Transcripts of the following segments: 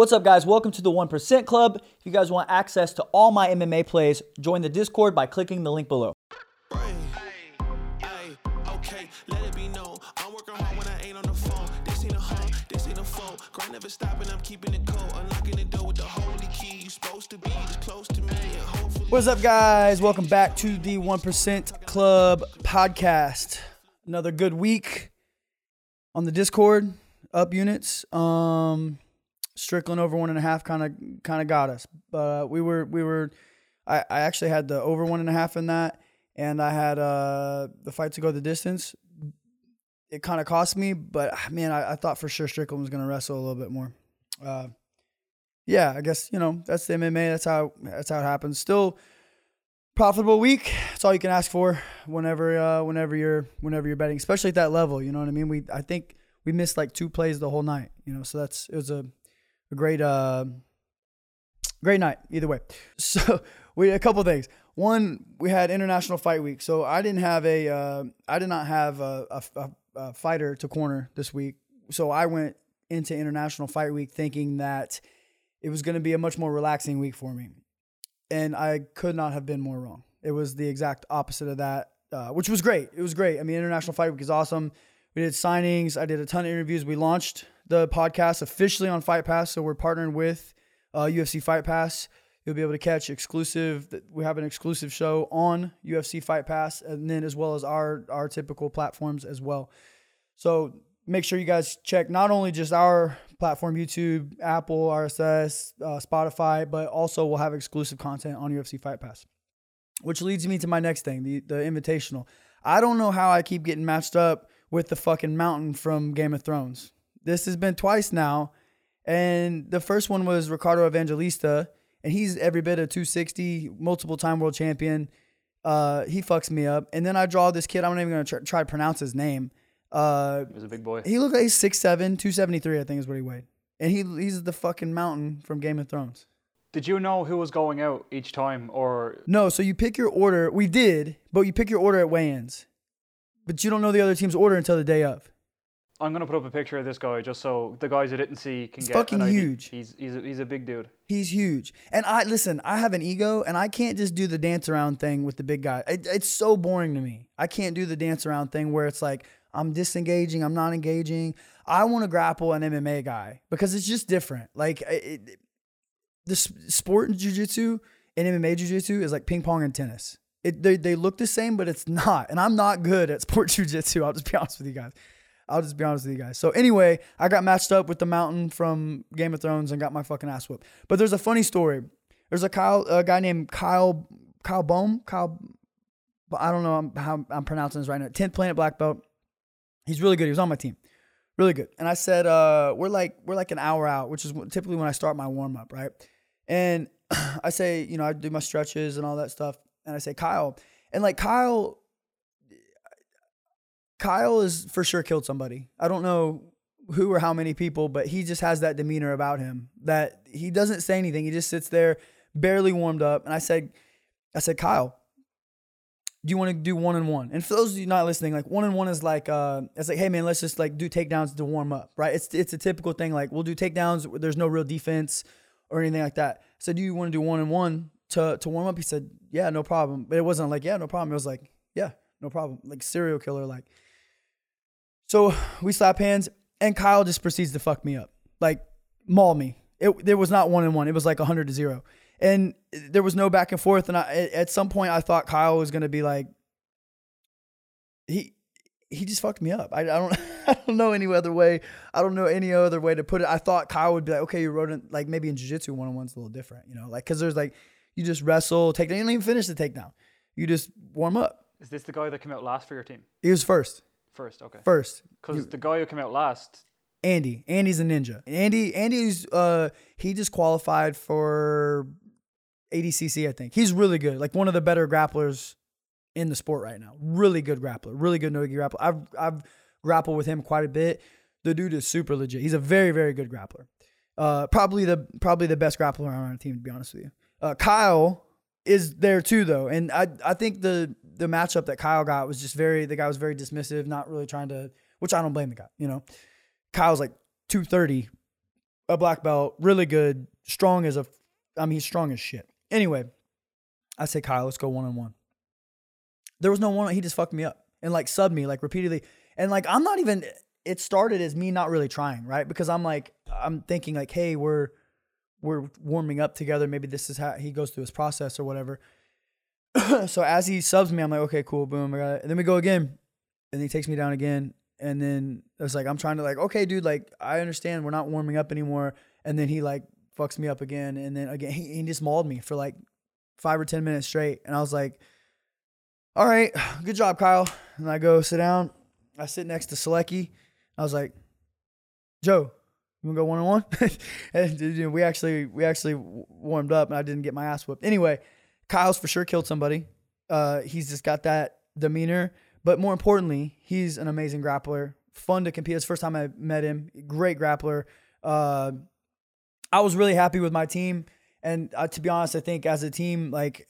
What's up, guys? Welcome to the 1% Club. If you guys want access to all my MMA plays, join the Discord by clicking the link below. Never stopping, I'm keeping it cold. Unlocking the door with the holy key. You supposed to be this close to me. What's up, guys? Welcome back to the 1% Club podcast. Another good week on the Discord, up units. Um, Strickland over one and a half kind of kind of got us. But we were we were I, I actually had the over one and a half in that, and I had uh the fight to go the distance. It kind of cost me, but ah, man, I, I thought for sure Strickland was gonna wrestle a little bit more. Uh, yeah, I guess you know that's the MMA. That's how that's how it happens. Still profitable week. That's all you can ask for whenever uh, whenever you're whenever you're betting, especially at that level. You know what I mean? We I think we missed like two plays the whole night. You know, so that's it was a a great uh great night either way. So we a couple things. One, we had International Fight Week, so I didn't have a uh, I did not have a, a, a, fighter to corner this week. So I went into International Fight Week thinking that it was going to be a much more relaxing week for me, and I could not have been more wrong. It was the exact opposite of that, uh, which was great. It was great. I mean, International Fight Week is awesome. We did signings. I did a ton of interviews. We launched the podcast officially on Fight Pass, so we're partnering with uh, UFC Fight Pass. You'll be able to catch exclusive. We have an exclusive show on UFC Fight Pass, and then as well as our our typical platforms as well. So make sure you guys check not only just our platform, YouTube, Apple, RSS, uh, Spotify, but also we'll have exclusive content on UFC Fight Pass. Which leads me to my next thing, the the Invitational. I don't know how I keep getting matched up with the fucking mountain from Game of Thrones. This has been twice now. And the first one was Ricardo Evangelista, and he's every bit of 260, multiple time world champion. Uh, he fucks me up. And then I draw this kid, I'm not even going to try, try to pronounce his name. Uh, He was a big boy. he looked like he's 6'7, 273, I think is what he weighed. And he he's the fucking mountain from Game of Thrones. Did you know who was going out each time, or No, so you pick your order. We did, but you pick your order at weigh-ins. But you don't know the other team's order until the day of. I'm gonna put up a picture of this guy just so the guys who didn't see can He's get fucking huge. He's he's a, he's a big dude. He's huge. And I listen, I have an ego and I can't just do the dance around thing with the big guy. It, it's so boring to me. I can't do the dance around thing where it's like I'm disengaging, I'm not engaging. I want to grapple an MMA guy because it's just different. Like it, it, the sport in jiu-jitsu and MMA jiu-jitsu is like ping pong and tennis. It, they, they look the same, but it's not. And I'm not good at sport jiu-jitsu. I'll just be honest with you guys. I'll just be honest with you guys. So anyway, I got matched up with the mountain from Game of Thrones and got my fucking ass whooped. But there's a funny story. There's a Kyle, a guy named Kyle, Kyle Boehm, Kyle. I don't know how I'm pronouncing this right now. 10th Planet Black Belt. He's really good. He was on my team, really good. And I said, uh, we're like we're like an hour out, which is typically when I start my warm up, right? And I say, you know, I do my stretches and all that stuff, and I say Kyle, and like Kyle Kyle is for sure killed somebody. I don't know who or how many people, but he just has that demeanor about him that he doesn't say anything. He just sits there, barely warmed up. And I said, I said, Kyle, do you want to do one and one? And for those of you not listening, like one and one is like, uh, it's like, hey man, let's just like do takedowns to warm up, right? It's it's a typical thing. Like we'll do takedowns. There's no real defense or anything like that. So do you want to do one and one to to warm up? He said, yeah, no problem. But it wasn't like, yeah, no problem. It was like, yeah, no problem. Like serial killer, like. So we slap hands, and Kyle just proceeds to fuck me up, like maul me. It there was not one in one. It was like hundred to zero, and there was no back and forth. And I, at some point, I thought Kyle was gonna be like, he he just fucked me up. I, I don't I don't know any other way. I don't know any other way to put it. I thought Kyle would be like, okay, you wrote it like maybe in jiu-jitsu one on one's a little different, you know, like because there's like you just wrestle, take you don't even finish the takedown. You just warm up. Is this the guy that came out last for your team? He was first, First, okay. first. Because the guy who came out last, Andy. Andy's a ninja. Andy. Andy's uh he just qualified for ADCC. I think he's really good. Like one of the better grapplers in the sport right now. Really good grappler. Really good no-gi grappler. I've I've grappled with him quite a bit. The dude is super legit. He's a very very good grappler. Uh, probably the probably the best grappler on our team to be honest with you. Uh, Kyle is there too though, and I I think the the matchup that Kyle got was just very the guy was very dismissive, not really trying to, which I don't blame the guy. You know, Kyle's like two thirty a black belt, really good, strong as a, I mean, he's strong as shit. Anyway, I say, Kyle, let's go one on one. There was no one, he just fucked me up and like subbed me like repeatedly. And like, I'm not even, it started as me not really trying, right? Because I'm like, I'm thinking like, hey, we're, we're warming up together. Maybe this is how he goes through his process or whatever. so as he subs me, I'm like, okay, cool, boom, I got it. And then we go again, and he takes me down again. And then it's like I'm trying to like, okay, dude, like I understand we're not warming up anymore. And then he like fucks me up again, and then again he, he just mauled me for like five or ten minutes straight. And I was like, all right, good job, Kyle. And I go sit down. I sit next to Solecki. I was like, Joe, you wanna go one on one? And we actually we actually warmed up, and I didn't get my ass whooped. Anyway, Kyle's for sure killed somebody. Uh, he's just got that demeanor, but more importantly, he's an amazing grappler. Fun to compete. It's first time I met him. Great grappler. Uh, I was really happy with my team, and uh, to be honest, I think as a team, like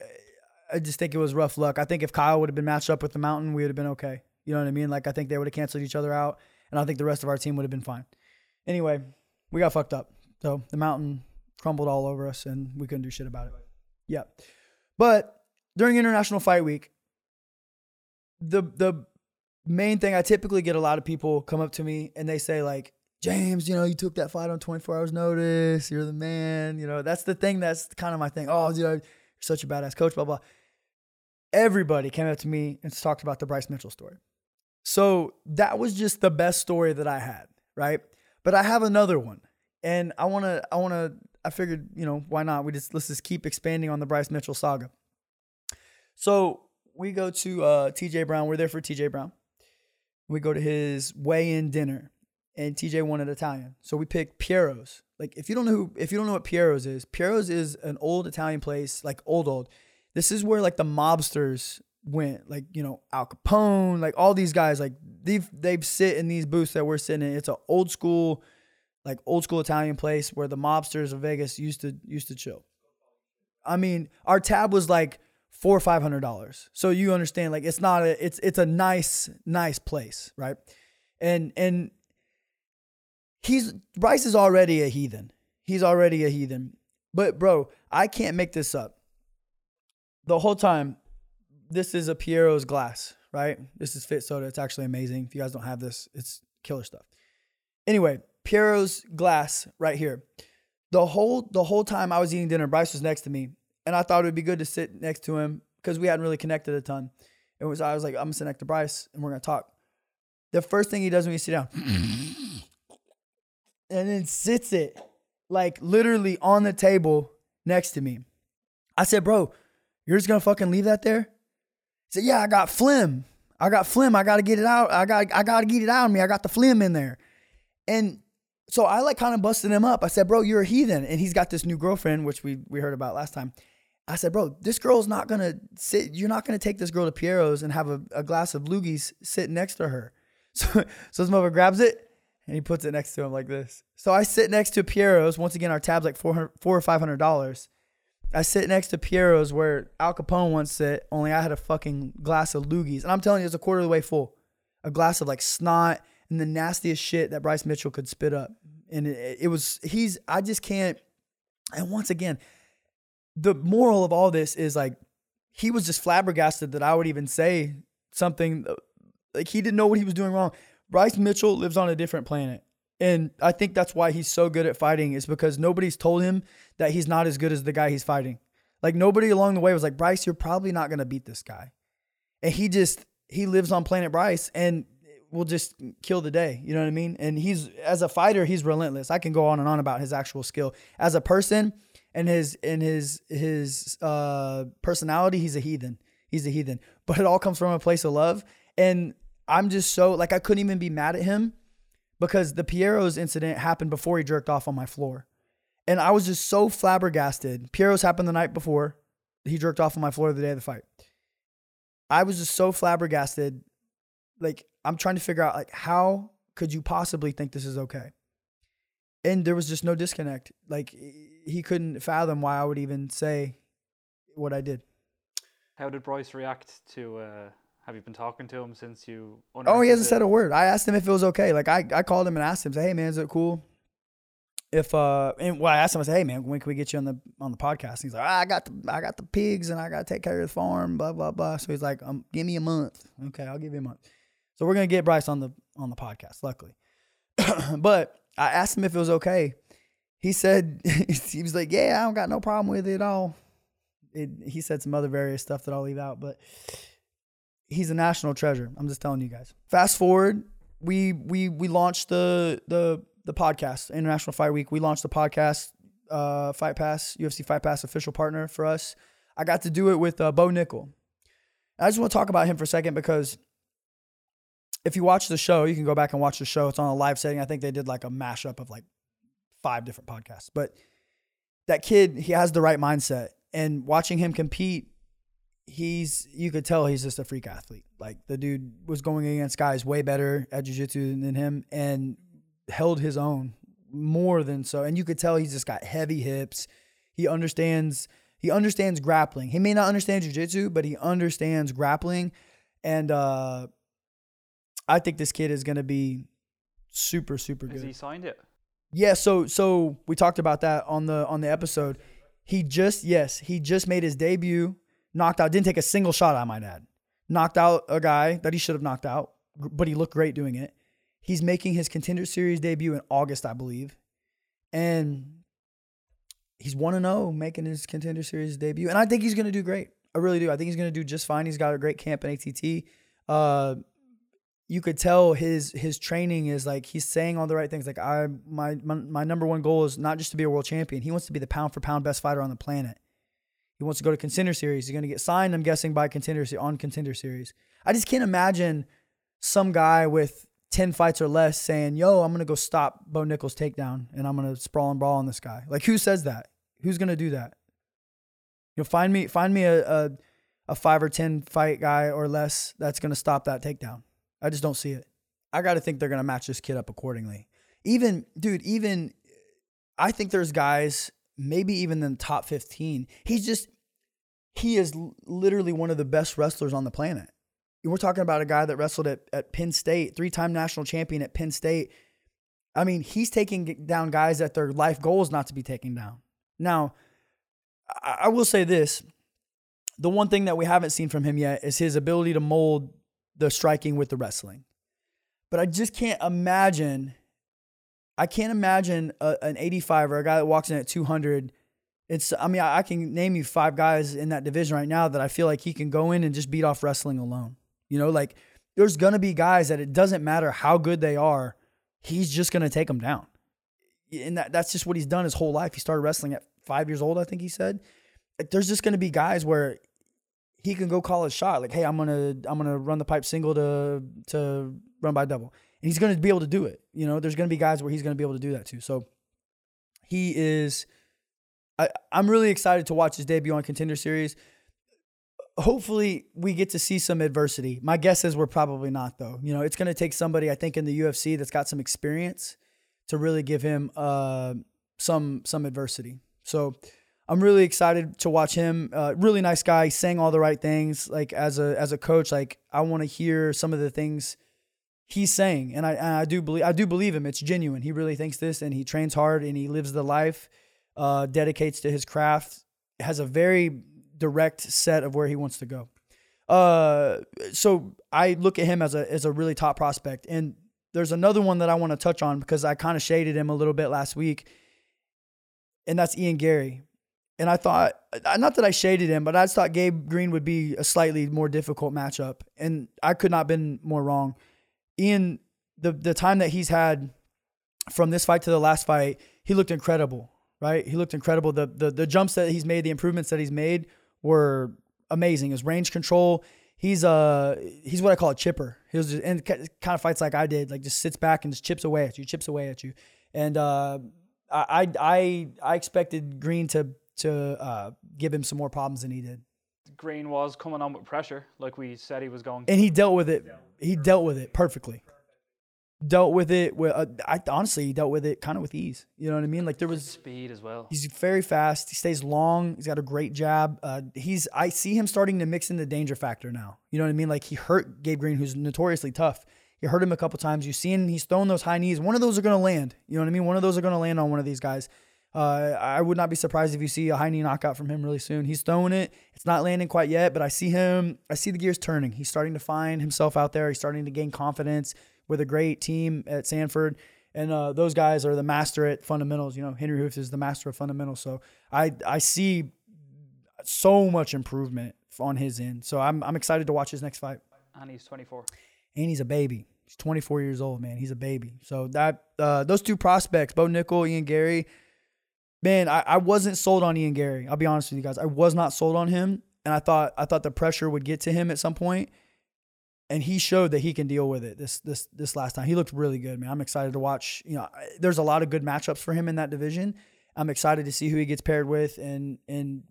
I just think it was rough luck. I think if Kyle would have been matched up with the Mountain, we would have been okay. You know what I mean? Like I think they would have canceled each other out, and I think the rest of our team would have been fine. Anyway, we got fucked up. So the Mountain crumbled all over us, and we couldn't do shit about it. Yeah, but during International Fight Week, the the main thing I typically get a lot of people come up to me and they say like, James, you know, you took that fight on 24 hours notice. You're the man. You know, that's the thing. That's kind of my thing. Oh, you know, you're such a badass coach. Blah blah. Everybody came up to me and talked about the Bryce Mitchell story. So that was just the best story that I had, right? But I have another one, and I want to. I want to. I figured, you know, why not? We just let's just keep expanding on the Bryce Mitchell saga. So we go to uh, TJ Brown. We're there for TJ Brown. We go to his weigh-in dinner, and TJ wanted Italian, so we picked Piero's. Like if you don't know who, if you don't know what Piero's is, Piero's is an old Italian place, like old old. This is where like the mobsters went, like you know Al Capone, like all these guys, like they've they've sit in these booths that we're sitting in. It's an old school, like old school Italian place where the mobsters of Vegas used to used to chill. I mean, our tab was like four or five hundred dollars. So you understand, like it's not a it's it's a nice nice place, right? And and he's Bryce is already a heathen. He's already a heathen. But bro, I can't make this up. The whole time, this is a Piero's glass, right? This is Fit Soda. It's actually amazing. If you guys don't have this, it's killer stuff. Anyway, Piero's glass right here. The whole the whole time I was eating dinner, Bryce was next to me, and I thought it would be good to sit next to him because we hadn't really connected a ton. It was I was like, I'm gonna sit next to Bryce and we're gonna talk. The first thing he does when we sit down, and then sits it like literally on the table next to me. I said, bro, you're just gonna fucking leave that there? He said, yeah, I got phlegm. I got phlegm. I gotta get it out. I got I gotta get it out of me. I got the phlegm in there. And so I like kind of busted him up. I said, bro, you're a heathen. And he's got this new girlfriend, which we we heard about last time. I said, bro, this girl's not gonna sit. You're not gonna take this girl to Piero's and have a, a glass of loogies sitting next to her. So so this mother grabs it and he puts it next to him like this. So I sit next to Piero's. Once again, our tab's like four four or five hundred dollars. I sit next to Piero's where Al Capone once sit. Only I had a fucking glass of loogies, and I'm telling you, it's a quarter of the way full. A glass of like snot and the nastiest shit that Bryce Mitchell could spit up, and it, it was he's. I just can't. And once again, the moral of all this is like he was just flabbergasted that I would even say something uh, like he didn't know what he was doing wrong. Bryce Mitchell lives on a different planet. And I think that's why he's so good at fighting is because nobody's told him that he's not as good as the guy he's fighting. Like nobody along the way was like, Bryce, you're probably not going to beat this guy. And he just, he lives on planet Bryce and will just kill the day. You know what I mean? And he's, as a fighter, he's relentless. I can go on and on about his actual skill. As a person and his, and his, his, uh, personality, he's a heathen. He's a heathen. But it all comes from a place of love. And I'm just so, like, I couldn't even be mad at him because the Piero's incident happened before he jerked off on my floor. And I was just so flabbergasted. Piero's happened the night before. He jerked off on my floor the day of the fight. I was just so flabbergasted. Like, I'm trying to figure out, like, how could you possibly think this is okay? And there was just no disconnect. Like, he couldn't fathom why I would even say what I did. How did Bryce react to? Uh, have you been talking to him since you? Oh, he hasn't unearthed said a word. I asked him if it was okay. Like I, I called him and asked him, say, hey man, is it cool? if uh and well I asked him I said hey man when can we get you on the on the podcast he's like "Ah, I got the I got the pigs and I got to take care of the farm blah blah blah so he's like um give me a month okay I'll give you a month so we're gonna get Bryce on the on the podcast luckily but I asked him if it was okay he said he was like yeah I don't got no problem with it at all it, he said some other various stuff that I'll leave out but he's a national treasure I'm just telling you guys fast forward we we we launched the the the podcast International Fight Week. We launched the podcast, uh, Fight Pass UFC Fight Pass official partner for us. I got to do it with uh, Bo Nickal. I just want to talk about him for a second because if you watch the show, you can go back and watch the show. It's on a live setting. I think they did like a mashup of like five different podcasts. But that kid, he has the right mindset. And watching him compete, he's you could tell he's just a freak athlete. Like the dude was going against guys way better at jiu-jitsu than him and held his own more than so. And you could tell he's just got heavy hips. He understands he understands grappling. He may not understand jiu-jitsu, but he understands grappling. And uh I think this kid is gonna be super, super Has good. he signed it? Yeah, so so we talked about that on the on the episode. He just yes, he just made his debut, knocked out, didn't take a single shot, I might add. Knocked out a guy that he should have knocked out, but he looked great doing it. He's making his contender series debut in August, I believe. And he's 1 and 0 making his contender series debut. And I think he's going to do great. I really do. I think he's going to do just fine. He's got a great camp in ATT. Uh you could tell his his training is like he's saying all the right things. Like I my, my my number one goal is not just to be a world champion. He wants to be the pound for pound best fighter on the planet. He wants to go to contender series. He's going to get signed. I'm guessing by contender on contender series. I just can't imagine some guy with ten fights or less saying, "Yo, I'm going to go stop Bo Nickal's takedown and I'm going to sprawl and brawl on this guy." Like who says that? Who's going to do that? You know, find me find me a, a a five or ten fight guy or less that's going to stop that takedown. I just don't see it. I got to think they're going to match this kid up accordingly. Even, dude, even I think there's guys, maybe even in the top 15. He's just, he is literally one of the best wrestlers on the planet. We're talking about a guy that wrestled at, at Penn State, three time national champion at Penn State. I mean, he's taking down guys that their life goal is not to be taken down. Now, I, I will say this the one thing that we haven't seen from him yet is his ability to mold the striking with the wrestling. But I just can't imagine. I can't imagine a, an 85 or a guy that walks in at 200. It's. I mean, I, I can name you five guys in that division right now that I feel like he can go in and just beat off wrestling alone. You know, like there's gonna be guys that it doesn't matter how good they are, he's just gonna take them down. And that, that's just what he's done his whole life. He started wrestling at five years old, I think he said. Like, there's just gonna be guys where he can go call a shot like hey i'm gonna i'm gonna run the pipe single to to run by double. And he's gonna be able to do it you know? There's gonna be guys where he's gonna be able to do that too. So he is I, i'm really excited to watch his debut on contender series. Hopefully we get to see some adversity. My guess is we're probably not though. You know it's gonna take somebody i think in the ufc that's got some experience to really give him uh, some some adversity. So I'm really excited to watch him. Uh, really nice guy, saying all the right things. Like as a as a coach, like I want to hear some of the things he's saying, and I and I do believe I do believe him. It's genuine. He really thinks this, and he trains hard, and he lives the life, uh, dedicates to his craft, has a very direct set of where he wants to go. Uh, so I look at him as a as a really top prospect, and there's another one that I want to touch on because I kind of shaded him a little bit last week, and that's Ian Garry. And I thought, uh, not that I shaded him, but I just thought Gabe Green would be a slightly more difficult matchup. And I could not have been more wrong. Ian, the, the time that he's had from this fight to the last fight, he looked incredible, right? He looked incredible. The, the, the jumps that he's made, the improvements that he's made were amazing. His range control, he's uh he's what I call a chipper. He was just, and kind of fights like I did, like just sits back and just chips away at you, chips away at you. And uh, I I I expected Green to to uh, give him some more problems than he did, Green was coming on with pressure, like we said he was going. and he dealt with it. He dealt with it perfectly. Dealt with it with uh, I honestly he dealt with it kind of with ease. You know what I mean? Like there was Speed as well. He's very fast. He stays long. He's got a great jab. Uh, he's I see him starting to mix in the danger factor now. You know what I mean? Like he hurt Gabe Green, who's notoriously tough. He hurt him a couple times. You've seen he's throwing those high knees. One of those are going to land. You know what I mean? One of those are going to land on one of these guys. Uh, I would not be surprised if you see a high knee knockout from him really soon. He's throwing it. It's not landing quite yet, but I see him. I see the gears turning. He's starting to find himself out there. He's starting to gain confidence with a great team at Sanford. And uh, those guys are the master at fundamentals. You know, Henry Hooft is the master of fundamentals. So I I see so much improvement on his end. So I'm I'm excited to watch his next fight. And he's 24. And he's a baby. He's 24 years old, man. He's a baby. So that uh, those two prospects, Bo Nickal, Ian Garry, man, I, I wasn't sold on Ian Garry. I'll be honest with you guys. I was not sold on him, and I thought I thought the pressure would get to him at some point, and he showed that he can deal with it. This this this last time, he looked really good, man. I'm excited to watch. You know, there's a lot of good matchups for him in that division. I'm excited to see who he gets paired with and and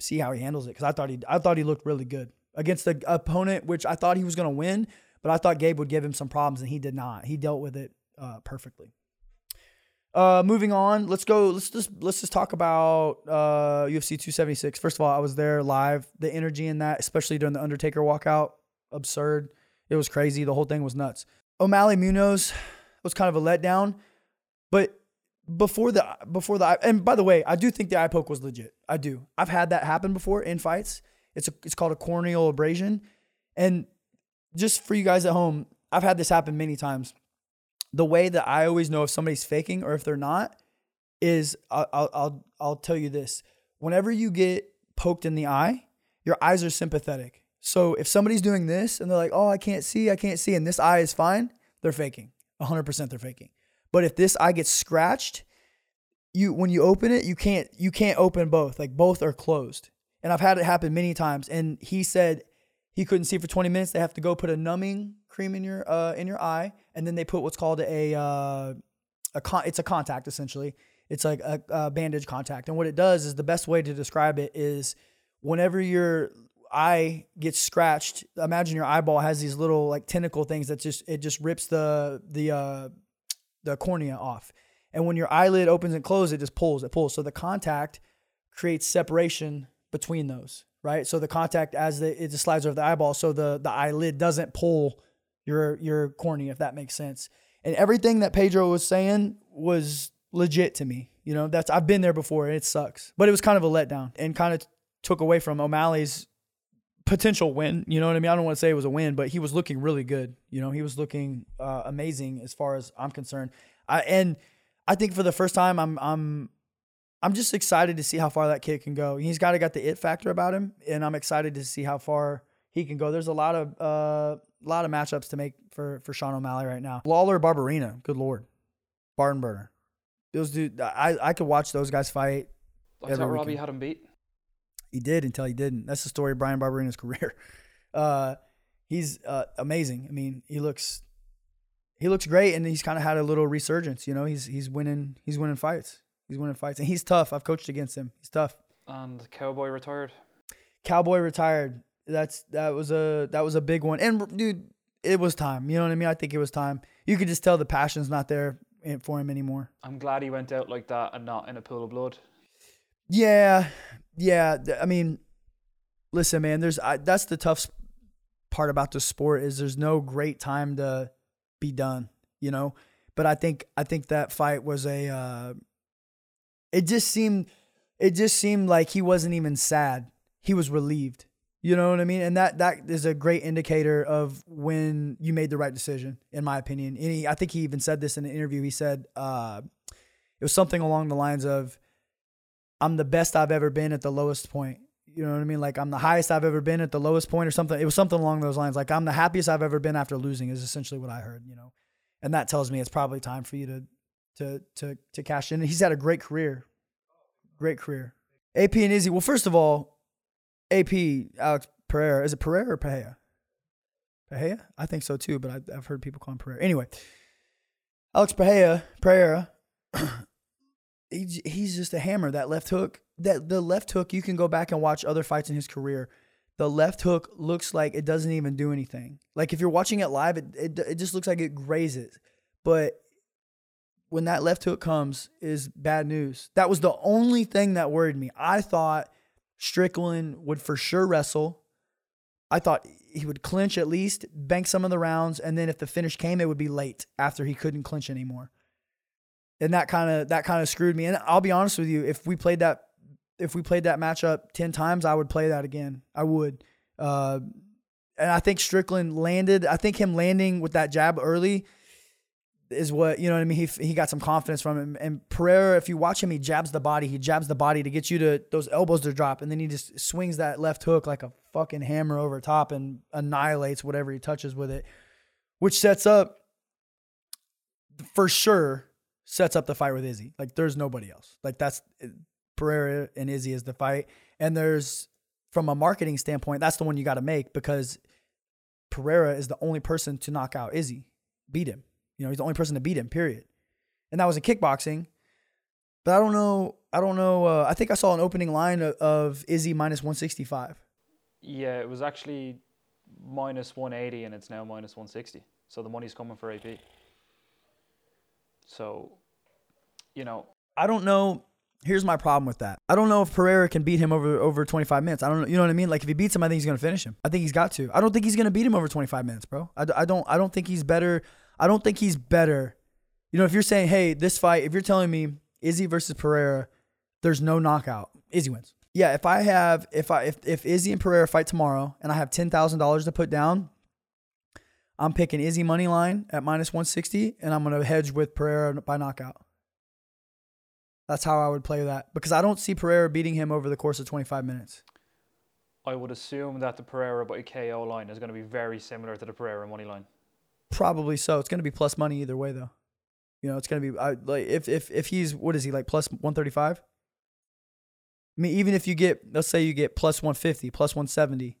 see how he handles it because I thought he I thought he looked really good against the opponent, which I thought he was going to win, but I thought Gabe would give him some problems, and he did not. He dealt with it uh, perfectly. Uh, moving on, let's go. Let's just let's just talk about uh, UFC 276. First of all, I was there live. The energy in that, especially during the Undertaker walkout, absurd. It was crazy. The whole thing was nuts. O'Malley Munoz was kind of a letdown, but before the before the and by the way, I do think the eye poke was legit. I do. I've had that happen before in fights. It's a it's called a corneal abrasion, and just for you guys at home, I've had this happen many times the way that I always know if somebody's faking or if they're not is I'll, I'll, I'll, tell you this. Whenever you get poked in the eye, your eyes are sympathetic. So if somebody's doing this and they're like, oh, I can't see, I can't see, and this eye is fine, they're faking. 100% they're faking. But if this eye gets scratched, you when you open it, you can't you can't open both. Like both are closed. And I've had it happen many times. And he said he couldn't see for 20 minutes. They have to go put a numbing cream in your uh, in your eye, and then they put what's called a uh, a con- it's a contact essentially. It's like a, a bandage contact, and what it does is the best way to describe it is whenever your eye gets scratched. Imagine your eyeball has these little like tentacle things that just it just rips the the uh, the cornea off, and when your eyelid opens and closes, it just pulls. It pulls. So the contact creates separation between those, right? So the contact as the, it just slides over the eyeball, so the the eyelid doesn't pull your your cornea, if that makes sense. And everything that Pedro was saying was legit to me. You know, that's I've been there before, and it sucks, but it was kind of a letdown and kind of took away from O'Malley's potential win. You know what I mean? I don't want to say it was a win, but he was looking really good. You know, he was looking uh, amazing as far as I'm concerned. I, and I think for the first time, I'm I'm I'm just excited to see how far that kid can go. He's got to got the it factor about him, and I'm excited to see how far he can go. There's a lot of uh, lot of matchups to make for for Sean O'Malley right now. Lawler, Barberena, good lord, barn burner. Those dude, I I could watch those guys fight. Every thought Robbie weekend. had him beat. He did until he didn't. That's the story of Bryan Barberena's career. Uh, he's uh, amazing. I mean, he looks he looks great, and he's kind of had a little resurgence. You know, he's he's winning he's winning fights. He's winning fights, and he's tough. I've coached against him. He's tough. And Cowboy retired. Cowboy retired. That's that was a that was a big one. And dude, it was time. You know what I mean? I think it was time. You could just tell the passion's not there for him anymore. I'm glad he went out like that and not in a pool of blood. Yeah, yeah. I mean, listen, man. There's I, that's the tough part about the sport is there's no great time to be done. You know, but I think I think that fight was a. Uh, it just seemed, it just seemed like he wasn't even sad. He was relieved. You know what I mean? And that that is a great indicator of when you made the right decision, in my opinion. And he, I think he even said this in an interview. He said uh, it was something along the lines of, "I'm the best I've ever been at the lowest point." You know what I mean? Like I'm the highest I've ever been at the lowest point, or something. It was something along those lines. Like I'm the happiest I've ever been after losing. Is essentially what I heard. You know, and that tells me it's probably time for you to to to to cash in. He's had a great career, great career. AP and Izzy. Well, first of all, AP Alex Pereira. Is it Pereira or Pahea? Pahea? I think so too, but I've, I've heard people call him Pereira. Anyway, Alex Pahea, Pereira. he, he's just a hammer. That left hook. That the left hook. You can go back and watch other fights in his career. The left hook looks like it doesn't even do anything. Like if you're watching it live, it it, it just looks like it grazes. But when that left hook comes is bad news. That was the only thing that worried me. I thought Strickland would for sure wrestle. I thought he would clinch at least, bank some of the rounds, and then if the finish came, it would be late after he couldn't clinch anymore. And that kind of that kind of screwed me. And I'll be honest with you, if we played that if we played that matchup ten times, I would play that again. I would. Uh, and I think Strickland landed. I think him landing with that jab early is what you know what I mean. He he got some confidence from him. And Pereira, if you watch him, he jabs the body. He jabs the body to get you to those elbows to drop, and then he just swings that left hook like a fucking hammer over top and annihilates whatever he touches with it, which sets up for sure sets up the fight with Izzy. Like there's nobody else. Like that's Pereira and Izzy is the fight, and there's from a marketing standpoint, that's the one you got to make because Pereira is the only person to knock out Izzy, beat him. You know, he's the only person to beat him. Period. And that was in kickboxing. But I don't know. I don't know. Uh, I think I saw an opening line of, of Izzy minus 165. Yeah, it was actually minus 180 and it's now minus 160. So the money's coming for AP. So, you know, I don't know. Here's my problem with that. I don't know if Pereira can beat him over over 25 minutes. I don't know. You know what I mean? Like if he beats him, I think he's gonna finish him. I think he's got to. I don't think he's gonna beat him over 25 minutes, bro. I, I don't. I don't think he's better. I don't think he's better. You know, if you're saying, hey, this fight, if you're telling me Izzy versus Pereira, there's no knockout, Izzy wins. Yeah, if I have, if I, if, if Izzy and Pereira fight tomorrow and I have $10,000 to put down, I'm picking Izzy money line at minus 160 and I'm to hedge with Pereira by knockout. That's how I would play that because I don't see Pereira beating him over the course of 25 minutes. I would assume that the Pereira by KO line is going to be very similar to the Pereira money line. Probably so. It's going to be plus money either way, though. You know, it's going to be I, like if if if he's what is he like plus one thirty five. I mean, even if you get let's say you get plus one fifty, plus one seventy,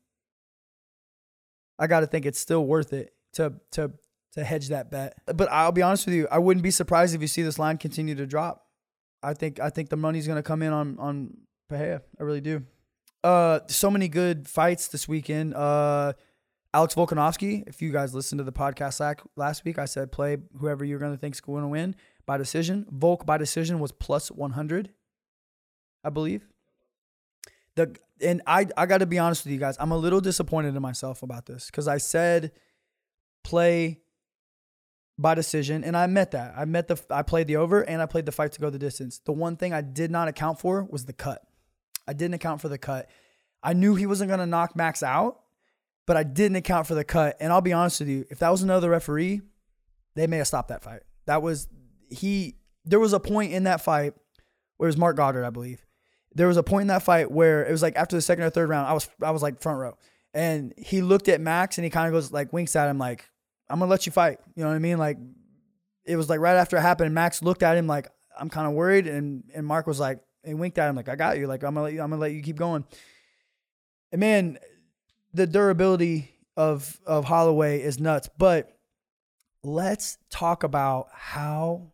I got to think it's still worth it to to to hedge that bet. But I'll be honest with you, I wouldn't be surprised if you see this line continue to drop. I think I think the money's going to come in on on Pereira. I really do. Uh, so many good fights this weekend. Uh Alex Volkanovski, if you guys listened to the podcast last week, I said play whoever you're going to think is going to win by decision. Volk by decision was plus 100, I believe. The and I I got to be honest with you guys, I'm a little disappointed in myself about this because I said play by decision, and I met that. I met the I played the over and I played the fight to go the distance. The one thing I did not account for was the cut. I didn't account for the cut. I knew he wasn't going to knock Max out but I didn't account for the cut. And I'll be honest with you, if that was another referee, they may have stopped that fight. That was he. There was a point in that fight where it was Marc Goddard, I believe. There was a point in that fight where it was like after the second or third round, I was I was like front row, and he looked at Max and he kind of goes like winks at him like, "I'm gonna let you fight." You know what I mean? Like it was like right after it happened, Max looked at him like, "I'm kind of worried," and and Mark was like, and winked at him like, "I got you." Like I'm gonna let you, I'm gonna let you keep going. And man, the durability of of Holloway is nuts, but let's talk about how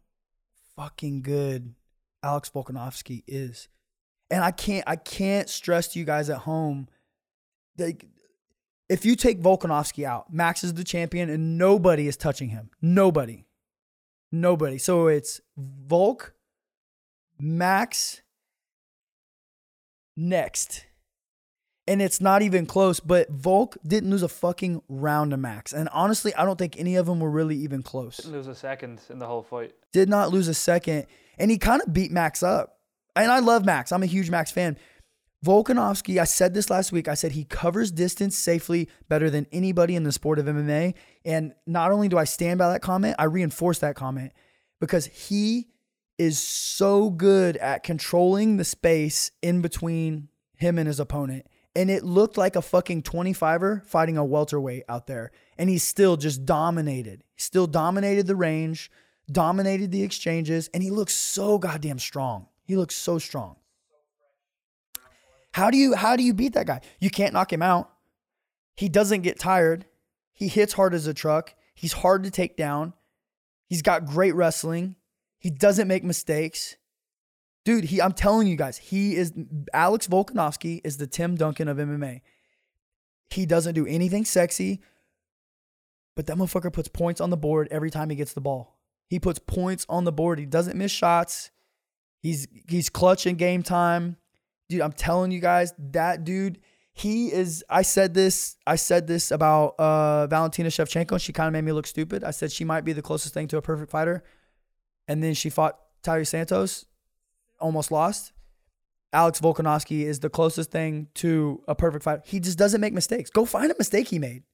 fucking good Alex Volkanovski is. And I can't I can't stress to you guys at home that if you take Volkanovski out, Max is the champion and nobody is touching him. Nobody. Nobody. So it's Volk, Max, next and it's not even close. But Volk didn't lose a fucking round to Max, and honestly, I don't think any of them were really even close. Didn't lose a second in the whole fight. Did not lose a second, and he kind of beat Max up. And I love Max. I'm a huge Max fan. Volkanovski, I said this last week. I said he covers distance safely better than anybody in the sport of MMA. And not only do I stand by that comment, I reinforce that comment because he is so good at controlling the space in between him and his opponent and it looked like a fucking 25er fighting a welterweight out there. And he still just dominated. He still dominated the range, dominated the exchanges, and he looks so goddamn strong. He looks so strong. How do you how do you beat that guy? You can't knock him out. He doesn't get tired. He hits hard as a truck. He's hard to take down. He's got great wrestling. He doesn't make mistakes. Dude, he I'm telling you guys, he is Alex Volkanovski is the Tim Duncan of MMA. He doesn't do anything sexy, but that motherfucker puts points on the board every time he gets the ball. He puts points on the board. He doesn't miss shots. He's he's clutch in game time. Dude, I'm telling you guys, that dude, he is. I said this. I said this about uh, Valentina Shevchenko. She kind of made me look stupid. I said she might be the closest thing to a perfect fighter, and then she fought Taila Santos, almost lost. Alex Volkanovski is the closest thing to a perfect fighter. He just doesn't make mistakes. Go find a mistake he made.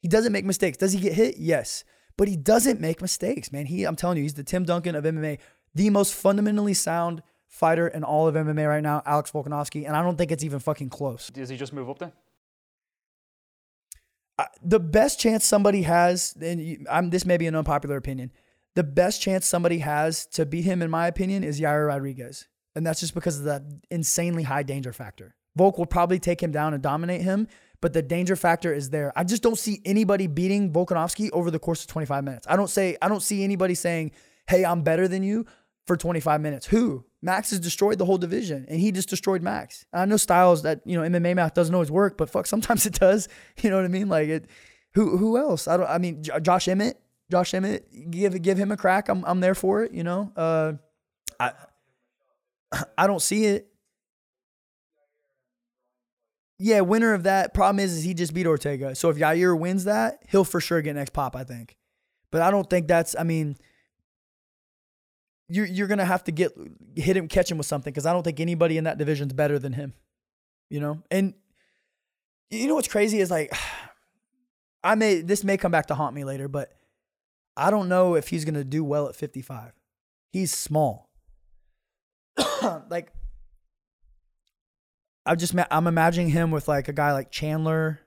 He doesn't make mistakes. Does he get hit? Yes, but he doesn't make mistakes, man. He, I'm telling you, he's the Tim Duncan of MMA, the most fundamentally sound fighter in all of MMA right now, Alex Volkanovski, and I don't think it's even fucking close. Does he just move up there? I- the best chance somebody has, and you, I'm, this may be an unpopular opinion, the best chance somebody has to beat him, in my opinion, is Yair Rodriguez. And that's just because of the insanely high danger factor. Volk will probably take him down and dominate him, but the danger factor is there. I just don't see anybody beating Volkanovski over the course of 25 minutes. I don't say I don't see anybody saying, "Hey, I'm better than you." For 25 minutes. Who? Max has destroyed the whole division and he just destroyed Max. I know styles that, you know, MMA math doesn't always work, but fuck, sometimes it does. You know what I mean? Like it who who else? I don't I mean J- Josh Emmett, Josh Emmett, give give him a crack. I'm I'm there for it, you know. Uh I I don't see it. Yeah, winner of that. Problem is, is he just beat Ortega. So if Yair wins that, he'll for sure get next pop, I think. But I don't think that's. I mean, you're you're gonna have to get hit him, catch him with something because I don't think anybody in that division's better than him. You know, and you know what's crazy is like, I may this may come back to haunt me later, but I don't know if he's gonna do well at 55. He's small. like I'm just I'm imagining him with like a guy like Chandler,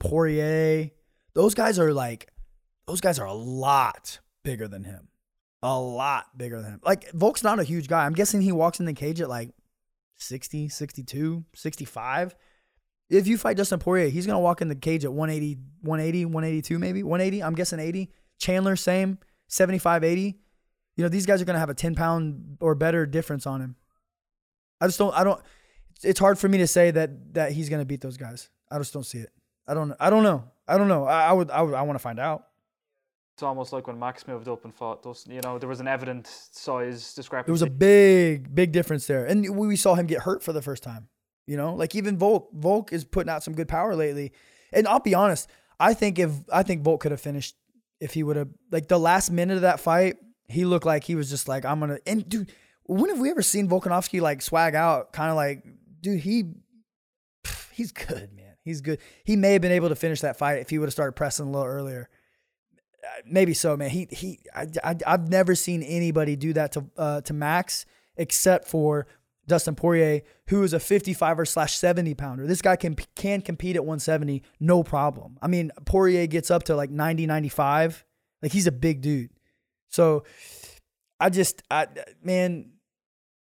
Poirier. Those guys are like those guys are a lot bigger than him. A lot bigger than him. Like Volk's not a huge guy. I'm guessing he walks in the cage at like 60, 62, 65. If you fight Dustin Poirier, he's going to walk in the cage at 180, 180, 182 maybe, 180. I'm guessing 80. Chandler same, 75, 80. You know, these guys are going to have a 10 pound or better difference on him. I just don't I don't it's hard for me to say that that he's going to beat those guys. I just don't see it. I don't I don't know. I don't know. I, I would I would I want to find out. It's almost like when Max moved up and fought Dustin. You know, there was an evident size discrepancy. There was a big, big difference there. And we we saw him get hurt for the first time. You know, like even Volk, Volk is putting out some good power lately. And I'll be honest, I think if I think Volk could have finished if he would have like the last minute of that fight, he looked like he was just like, I'm gonna and dude, when have we ever seen Volkanovski like swag out? Kind of like, dude, he he's good, man. He's good. He may have been able to finish that fight if he would have started pressing a little earlier. Uh, Maybe so, man. He he. I, I I've never seen anybody do that to uh, to Max except for Dustin Poirier, who is a 55er slash 70 pounder. This guy can can compete at 170, no problem. I mean, Poirier gets up to like 90, 95. Like he's a big dude. So I just, I man,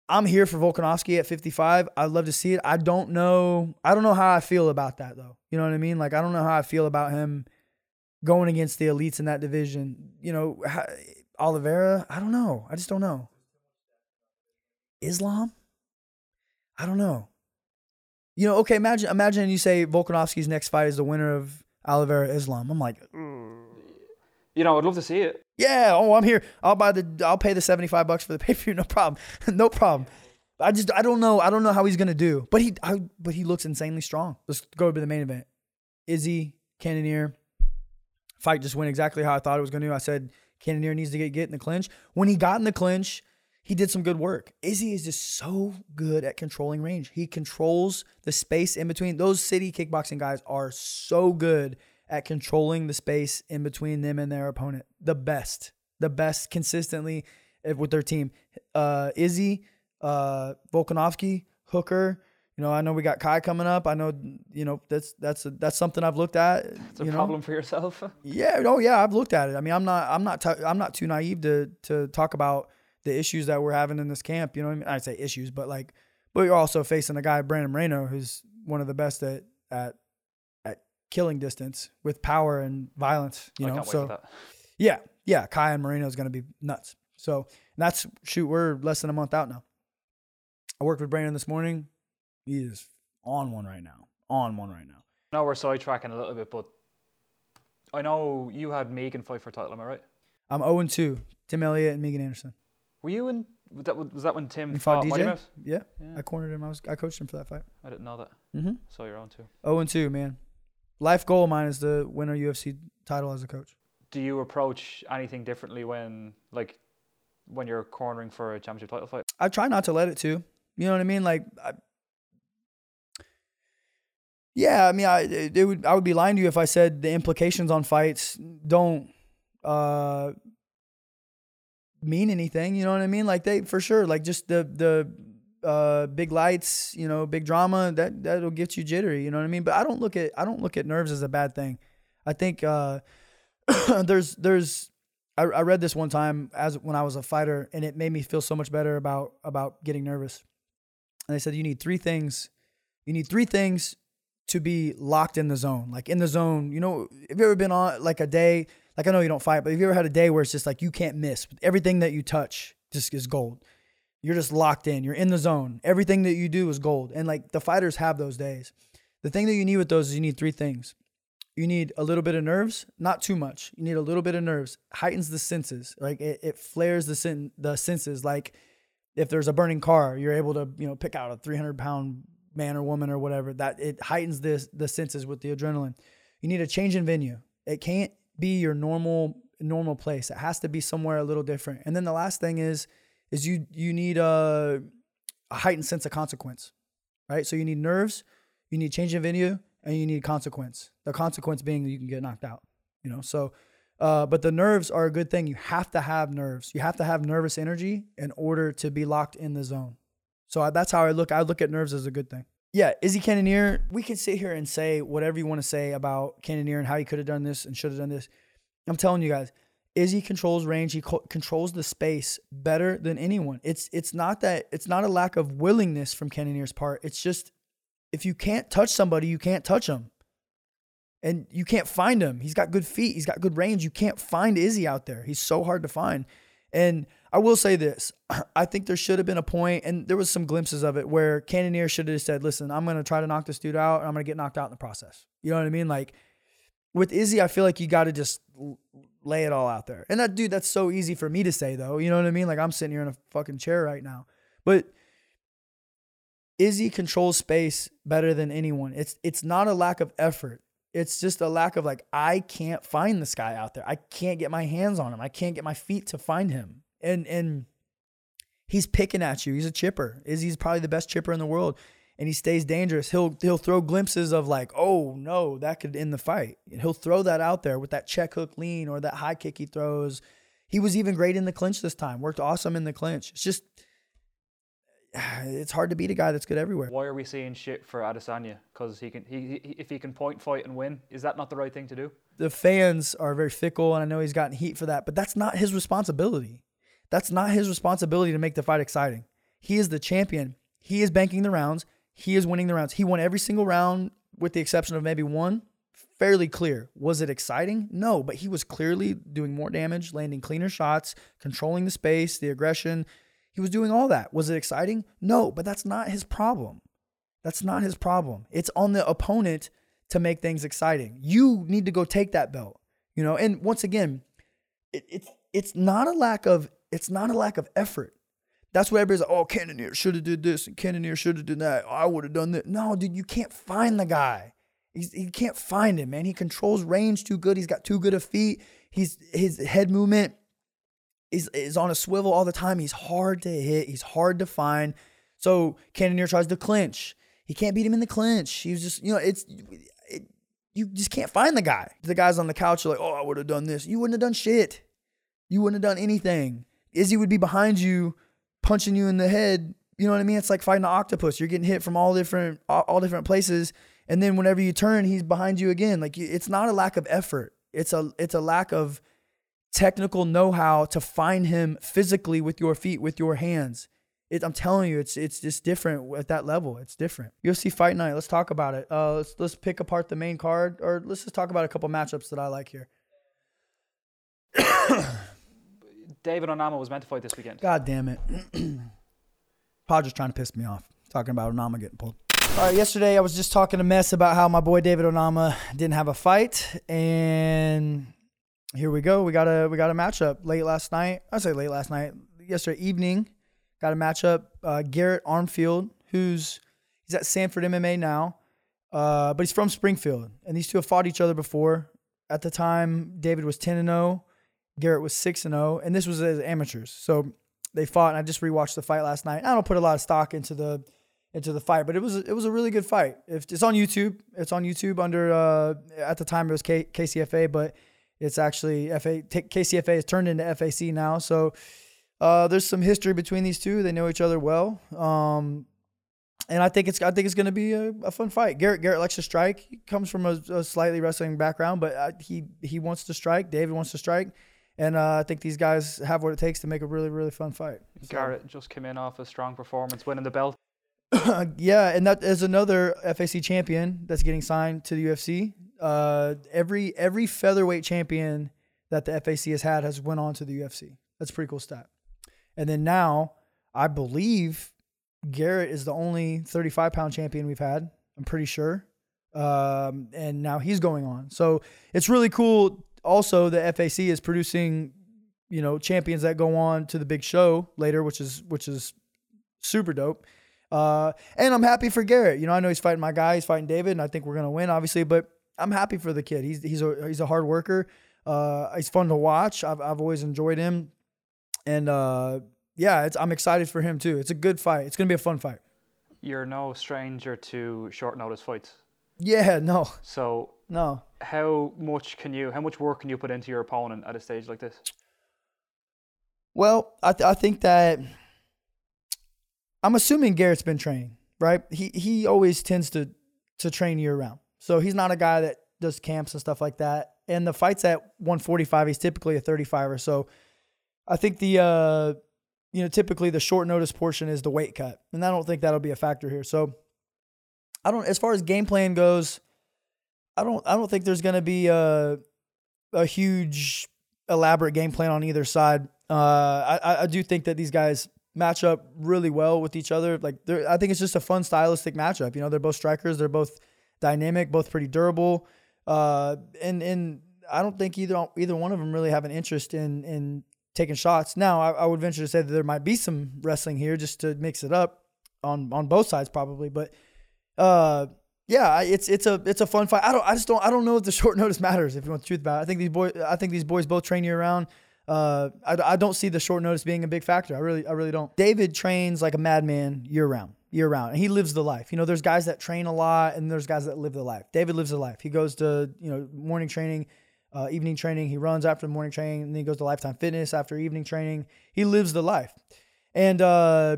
I'm here for Volkanovski at 55. I'd love to see it. I don't know. I don't know how I feel about that though. You know what I mean? Like I don't know how I feel about him going against the elites in that division. You know, Oliveira. I don't know. I just don't know. Islam. I don't know. You know, okay. Imagine, imagine you say Volkanovski's next fight is the winner of Oliveira Islam. I'm like, mm. You know, I'd love to see it. yeah, oh, I'm here. I'll buy the. I'll pay the seventy five bucks for the pay per view. No problem. no problem. I just I don't know. I don't know how he's gonna do. But he I, but he looks insanely strong. Let's go to the main event. Izzy Cannonier fight just went exactly how I thought it was gonna. I said Cannonier needs to get get in the clinch. When he got in the clinch, he did some good work. Izzy is just so good at controlling range. He controls the space in between. Those city kickboxing guys are so good at controlling the space in between them and their opponent. The best, the best consistently with their team. Uh, Izzy, uh, Volkanovski, Hooker. You know, I know we got Kai coming up. I know, you know, that's that's a, that's something I've looked at. It's a you know? problem for yourself. Yeah, oh yeah, I've looked at it. I mean, I'm not, I'm not, t- I'm not too naive to to talk about the issues that we're having in this camp. You know, what I mean, I'd say issues, but like, but you're also facing a guy, Brandon Moreno, who's one of the best at at at killing distance with power and violence. You I know, so yeah, yeah, Kai and Moreno is going to be nuts. So that's shoot, we're less than a month out now. I worked with Brandon this morning. He is on one right now. On one right now. Now we're sidetracking a little bit, but I know you had Megan fight for title. Am I right? I'm 0 2. Tim Elliott and Megan Anderson. Were you in? Was that, was that when Tim He fought DJ? Yeah, Yeah. I cornered him. I was I coached him for that fight. I didn't know that. Mm-hmm. So you're on too. Oh and two, man. Life goal of mine is to win a UFC title as a coach. Do you approach anything differently when, like, when you're cornering for a championship title fight? I try not to let it to. You know what I mean? Like, I, yeah, I mean, I it would I would be lying to you if I said the implications on fights don't uh mean anything. You know what I mean? Like they for sure, like just the the uh big lights, you know, big drama that that'll get you jittery. You know what I mean? But I don't look at I don't look at nerves as a bad thing. I think uh there's there's I, I read this one time as when I was a fighter, and it made me feel so much better about about getting nervous. And they said you need three things. You need three things to be locked in the zone. Like in the zone, you know, have you ever been on like a day? Like I know you don't fight, but have you ever had a day where it's just like you can't miss? Everything that you touch just is gold. You're just locked in. You're in the zone. Everything that you do is gold. And like the fighters have those days. The thing that you need with those is you need three things. You need a little bit of nerves, not too much. You need a little bit of nerves. Heightens the senses. Like it, it flares the sen- the senses. Like if there's a burning car, you're able to, you know, pick out a 300 pound man or woman or whatever. That it heightens this the senses with the adrenaline. You need a change in venue. It can't be your normal normal place. It has to be somewhere a little different. And then the last thing is is you you need a, a heightened sense of consequence, right? So you need nerves, you need change in venue, and you need consequence. The consequence being you can get knocked out. You know, so uh, but the nerves are a good thing. You have to have nerves. You have to have nervous energy in order to be locked in the zone. So I, that's how I look. I look at nerves as a good thing. Yeah, Izzy Cannonier. We can sit here and say whatever you want to say about Cannonier and how he could have done this and should have done this. I'm telling you guys, Izzy controls range. He co- controls the space better than anyone. It's it's not that it's not a lack of willingness from Cannonier's part. It's just if you can't touch somebody, you can't touch them. And you can't find him. He's got good feet. He's got good range. You can't find Izzy out there. He's so hard to find. And I will say this. I think there should have been a point, and there was some glimpses of it where Cannonier should have said, listen, I'm gonna try to knock this dude out, and I'm gonna get knocked out in the process. You know what I mean? Like with Izzy, I feel like you gotta just lay it all out there. And that dude, that's so easy for me to say though. You know what I mean? Like I'm sitting here in a fucking chair right now. But Izzy controls space better than anyone. It's it's not a lack of effort. It's just a lack of like I can't find this guy out there. I can't get my hands on him. I can't get my feet to find him. And and he's picking at you. He's a chipper. Izzy's probably the best chipper in the world. And he stays dangerous. He'll he'll throw glimpses of like, oh no, that could end the fight. And he'll throw that out there with that check hook lean or that high kick he throws. He was even great in the clinch this time. Worked awesome in the clinch. It's just it's hard to beat a guy that's good everywhere. Why are we seeing shit for Adesanya? Because he can, he, he, if he can point, fight, and win, is that not the right thing to do? the fans are very fickle, and I know he's gotten heat for that, but that's not his responsibility. That's not his responsibility to make the fight exciting. He is the champion. He is banking the rounds. He is winning the rounds. He won every single round, with the exception of maybe one. Fairly clear. Was it exciting? No, but he was clearly doing more damage, landing cleaner shots, controlling the space, the aggression. He was doing all that. Was it exciting? No, but that's not his problem. That's not his problem. It's on the opponent to make things exciting. You need to go take that belt. You know, and once again, it, it's it's not a lack of it's not a lack of effort. That's what everybody's like, oh, Cannonier should have did this and Cannonier should have done that. I would have done that. No, dude, you can't find the guy. He's, he can't find him, man. He controls range too good. He's got too good of feet. He's his head movement is is on a swivel all the time. He's hard to hit. He's hard to find. So Cannonier tries to clinch. He can't beat him in the clinch. He's just, you know, it's it, you just can't find the guy. The guys on the couch are like, oh, I would have done this. You wouldn't have done shit. You wouldn't have done anything. Izzy would be behind you, punching you in the head. You know what I mean? It's like fighting an octopus. You're getting hit from all different all, all different places, and then whenever you turn, he's behind you again. Like it's not a lack of effort. It's a it's a lack of technical know-how to find him physically with your feet, with your hands. It, I'm telling you, it's it's just different at that level. It's different. UFC Fight Night. Let's talk about it. Uh, let's let's pick apart the main card, or let's just talk about a couple matchups that I like here. David Onama was meant to fight this weekend. God damn it. Padres trying to piss me off. Talking about Onama getting pulled. All right, yesterday I was just talking a mess about how my boy David Onama didn't have a fight, and here we go. We got a we got a matchup late last night. I say late last night, yesterday evening. got a matchup. Uh, Garrett Armfield, who's he's at Sanford MMA now, uh, but he's from Springfield, and these two have fought each other before. At the time, David was ten and zero, Garrett was six and zero, and this was as amateurs. So they fought, and I just rewatched the fight last night. I don't put a lot of stock into the into the fight, but it was it was a really good fight. If it's on YouTube, it's on YouTube under uh, at the time it was K, KCFA, but it's actually FA KCFA has turned into FAC now. So uh, there's some history between these two. They know each other well. Um, and I think it's I think it's going to be a, a, fun fight. Garrett Garrett likes to strike. He comes from a, a slightly wrestling background, but uh, he he wants to strike. David wants to strike, and uh, I think these guys have what it takes to make a really really fun fight. So. Garrett just came in off a strong performance, winning the belt. yeah, and that is another FAC champion that's getting signed to the UFC. Uh, every every featherweight champion that the FAC has had has went on to the UFC. That's a pretty cool stat. And then now, I believe Garrett is the only 35 pound champion we've had. I'm pretty sure. Um, and now he's going on. So it's really cool. Also, the FAC is producing, you know, champions that go on to the big show later, which is which is super dope. Uh, and I'm happy for Garrett. You know, I know he's fighting my guy, he's fighting David, and I think we're gonna win, obviously. But I'm happy for the kid. He's he's a he's a hard worker. Uh, he's fun to watch. I've I've always enjoyed him, and uh, yeah, it's, I'm excited for him too. It's a good fight. It's gonna be a fun fight. You're no stranger to short notice fights. Yeah, no. So no. How much can you? How much work can you put into your opponent at a stage like this? Well, I th- I think that I'm assuming Garrett's been training, right? He he always tends to to train year round. So he's not a guy that does camps and stuff like that. And the fights at 145, he's typically a 35 or so. I think the uh you know, typically the short notice portion is the weight cut. And I don't think that'll be a factor here. So I don't as far as game plan goes, I don't I don't think there's gonna be a a huge elaborate game plan on either side. Uh I, I do think that these guys match up really well with each other. Like I think it's just a fun stylistic matchup. You know, they're both strikers, they're both dynamic, both pretty durable. Uh, and and I don't think either either one of them really have an interest in in taking shots. Now, I, I would venture to say that there might be some wrestling here just to mix it up on on both sides probably, but uh, yeah, it's it's a it's a fun fight. I don't I just don't I don't know if the short notice matters if you want the truth about it. I think these boys I think these boys both train year round. Uh, I, I don't see the short notice being a big factor. I really I really don't. David trains like a madman year round year round. And he lives the life. You know, there's guys that train a lot and there's guys that live the life. David lives the life. He goes to, you know, morning training, uh, evening training. He runs after the morning training and then he goes to Lifetime Fitness after evening training. He lives the life. And uh,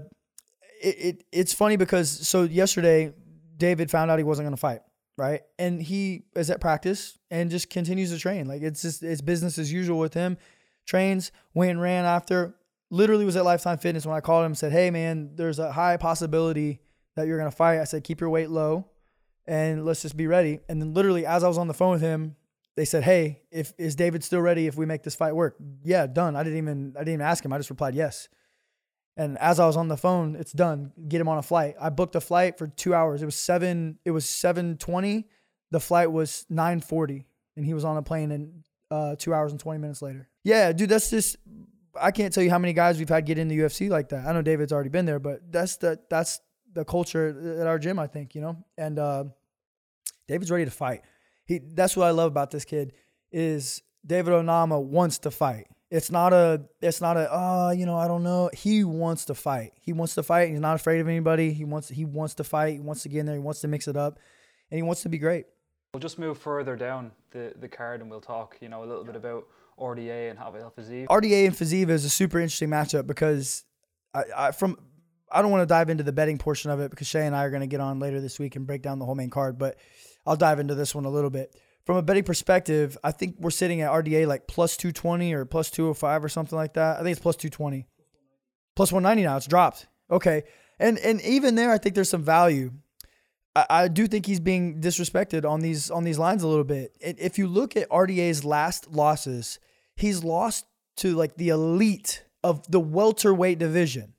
it, it it's funny because so yesterday, David found out he wasn't going to fight. Right. And he is at practice and just continues to train. Like it's just, it's business as usual with him. Trains, went and ran after, literally was at Lifetime Fitness when I called him and said, "Hey man, there's a high possibility that you're gonna fight." I said, "Keep your weight low, and let's just be ready." And then literally as I was on the phone with him, they said, "Hey, if is David still ready if we make this fight work?" Yeah, done. I didn't even I didn't even ask him. I just replied yes. And as I was on the phone, it's done. Get him on a flight. I booked a flight for two hours. It was seven. It was seven twenty. The flight was nine forty, and he was on a plane in uh, two hours and twenty minutes later. Yeah, dude, that's just I can't tell you how many guys we've had get in the UFC like that. I know David's already been there, but that's the that's the culture at our gym. I think you know, and uh, David's ready to fight. He that's what I love about this kid is David Onama wants to fight. It's not a it's not a oh you know I don't know. He wants to fight. He wants to fight. He's not afraid of anybody. He wants he wants to fight. He wants to get in there. He wants to mix it up, and he wants to be great. We'll just move further down the the card and we'll talk you know a little bit about RDA and Javier Fiziev. RDA and Fiziev is a super interesting matchup because I, I from I don't want to dive into the betting portion of it because Shay and I are going to get on later this week and break down the whole main card, but I'll dive into this one a little bit. From a betting perspective, I think we're sitting at RDA like plus 220 or plus 205 or something like that. I think it's plus 220. Plus 190 now. It's dropped. Okay. And and even there, I think there's some value. I, I do think he's being disrespected on these on these lines a little bit. If you look at RDA's last losses, he's lost to like the elite of the welterweight division.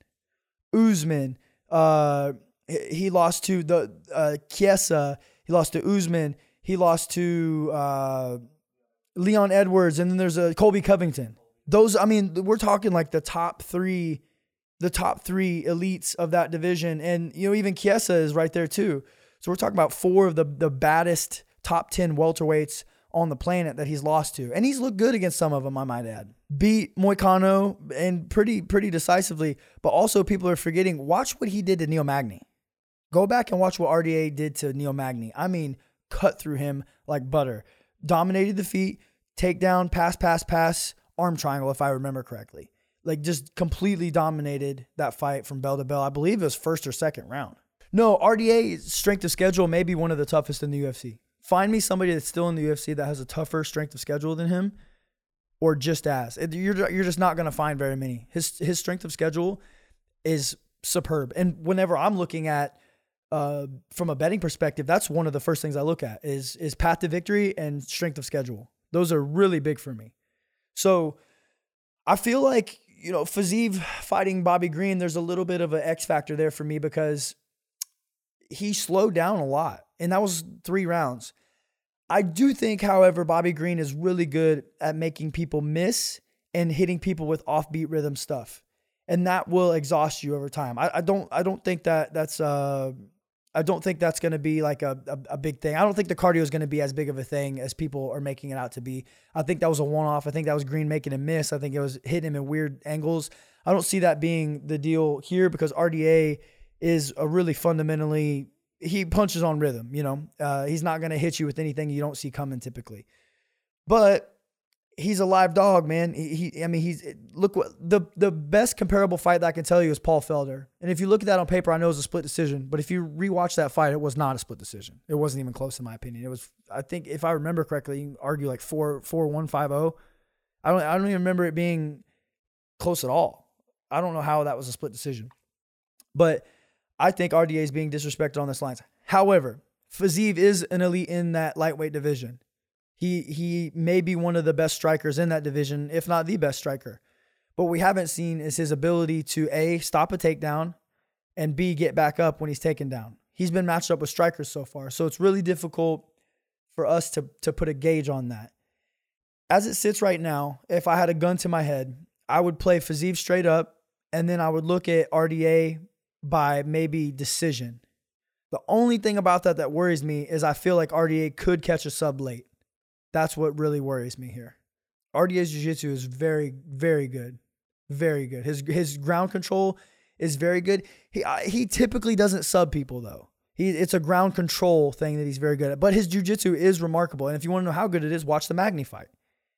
Usman, uh, he lost to the uh. He lost to Usman. He lost to uh, Leon Edwards, and then there's a Colby Covington. Those, I mean, we're talking like the top three, the top three elites of that division. And, you know, even Chiesa is right there too. So we're talking about four of the, the baddest top 10 welterweights on the planet that he's lost to. And he's looked good against some of them, I might add. Beat Moicano and pretty, pretty decisively. But also people are forgetting, watch what he did to Neil Magny. Go back and watch what RDA did to Neil Magny. I mean, cut through him like butter. Dominated the feet, takedown, pass, pass, pass, arm triangle, if I remember correctly. Like just completely dominated that fight from bell to bell. I believe it was first or second round. No, RDA strength of schedule may be one of the toughest in the UFC. Find me somebody that's still in the UFC that has a tougher strength of schedule than him, or just as. You're you're just not to find very many. His his strength of schedule is superb. And whenever I'm looking at uh, from a betting perspective, that's one of the first things I look at is is path to victory and strength of schedule. Those are really big for me. So I feel like you know Fiziev fighting Bobby Green. There's a little bit of an X factor there for me because he slowed down a lot, and that was three rounds. I do think, however, Bobby Green is really good at making people miss and hitting people with offbeat rhythm stuff, and that will exhaust you over time. I, I don't, I don't think that that's uh, I don't think that's going to be like a, a, a, big thing. I don't think the cardio is going to be as big of a thing as people are making it out to be. I think that was a one off. I think that was Green making a miss. I think it was hitting him in weird angles. I don't see that being the deal here because RDA is a really fundamentally, he punches on rhythm. You know, uh, he's not going to hit you with anything you don't see coming typically. But he's a live dog, man. He, he, I mean, he's look what the the best comparable fight that I can tell you is Paul Felder. And if you look at that on paper, I know it's a split decision. But if you rewatch that fight, it was not a split decision. It wasn't even close in my opinion. It was, I think, if I remember correctly, you argue like four four one five zero. Oh. I don't I don't even remember it being close at all. I don't know how that was a split decision. But I think RDA is being disrespected on this lines. However, Fiziev is an elite in that lightweight division. He he may be one of the best strikers in that division, if not the best striker. But we haven't seen is his ability to A, stop a takedown, and B, get back up when he's taken down. He's been matched up with strikers so far. So it's really difficult for us to to put a gauge on that. As it sits right now, if I had a gun to my head, I would play Fiziev straight up, and then I would look at RDA by maybe decision. The only thing about that that worries me is I feel like RDA could catch a sub late. That's what really worries me here. RDA's jiu-jitsu is very, very good. Very good. His his ground control is very good. He uh, he typically doesn't sub people though. He it's a ground control thing that he's very good at. But his jiu-jitsu is remarkable. And if you want to know how good it is, watch the Magny fight.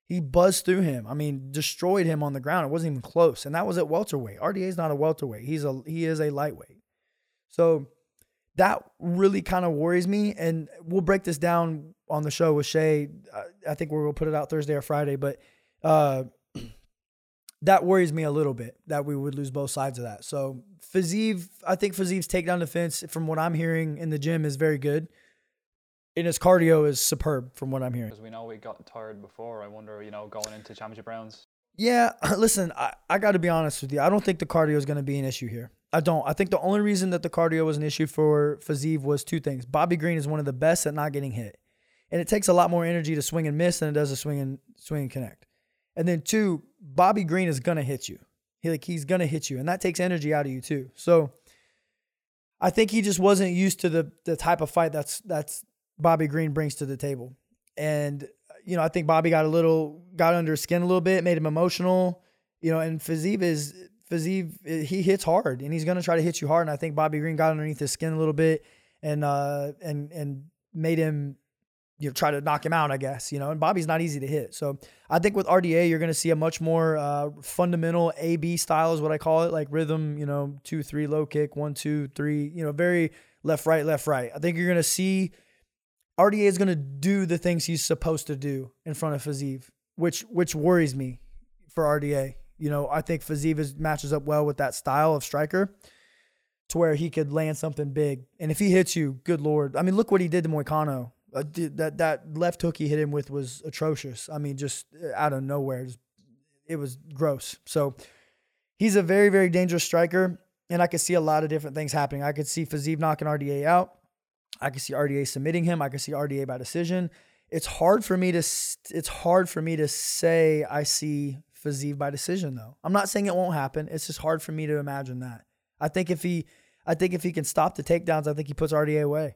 He buzzed through him. I mean, destroyed him on the ground. It wasn't even close. And that was at welterweight. RDA is not a welterweight. He's a he is a lightweight. So that really kind of worries me. And we'll break this down on the show with Shay. I, I think we'll put it out Thursday or Friday, but uh, that worries me a little bit that we would lose both sides of that. So Fiziev, I think Fiziev's takedown defense, from what I'm hearing in the gym, is very good. And his cardio is superb, from what I'm hearing. Because we know we got tired before. I wonder, you know, going into championship rounds. Yeah, listen, I, I got to be honest with you. I don't think the cardio is going to be an issue here. I don't. I think the only reason that the cardio was an issue for Fiziev was two things. Bobby Green is one of the best at not getting hit and it takes a lot more energy to swing and miss than it does to swing and swing and connect. And then two, Bobby Green is gonna hit you. He like he's gonna hit you, and that takes energy out of you too. So I think he just wasn't used to the the type of fight that's that's Bobby Green brings to the table. And you know, I think Bobby got a little got under his skin a little bit, made him emotional. You know, and Fiziev is Fiziev he hits hard and he's gonna try to hit you hard. And I think Bobby Green got underneath his skin a little bit and uh and and made him you know, try to knock him out, I guess, you know, and Bobby's not easy to hit. So I think with RDA, you're going to see a much more uh, fundamental AB style is what I call it, like rhythm, you know, two, three, low kick, one, two, three, you know, very left, right, left, right. I think you're going to see RDA is going to do the things he's supposed to do in front of Fiziev, which, which worries me for RDA. You know, I think Fiziev is, matches up well with that style of striker to where he could land something big. And if he hits you, good Lord. I mean, look what he did to Moicano uh, that that left hook he hit him with was atrocious. I mean, just uh, out of nowhere, it was gross. So he's a very very dangerous striker, and I could see a lot of different things happening. I could see Fiziev knocking RDA out. I could see RDA submitting him. I could see RDA by decision. It's hard for me to it's hard for me to say I see Fiziev by decision though. I'm not saying it won't happen. It's just hard for me to imagine that. I think if he I think if he can stop the takedowns, I think he puts RDA away.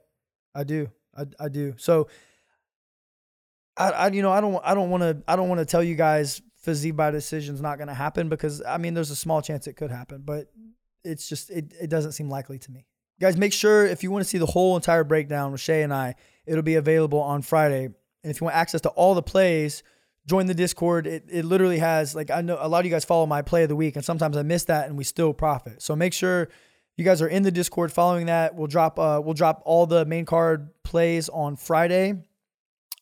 I do. I, I do. So I, I you know I don't I don't want to I don't want to tell you guys Fiziev by decision is not going to happen because I mean there's a small chance it could happen, but it's just it it doesn't seem likely to me. Guys, make sure if you want to see the whole entire breakdown with Shay and I, it'll be available on Friday. And if you want access to all the plays, join the Discord. It, it literally has like I know a lot of you guys follow my play of the week, and sometimes I miss that, and we still profit. So make sure you guys are in the Discord following that. We'll drop uh we'll drop all the main card plays on Friday.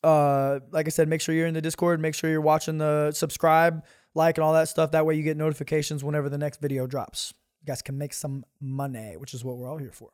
Uh, like I said, make sure you're in the Discord. Make sure you're watching the subscribe, like, and all that stuff. That way you get notifications whenever the next video drops. You guys can make some money, which is what we're all here for.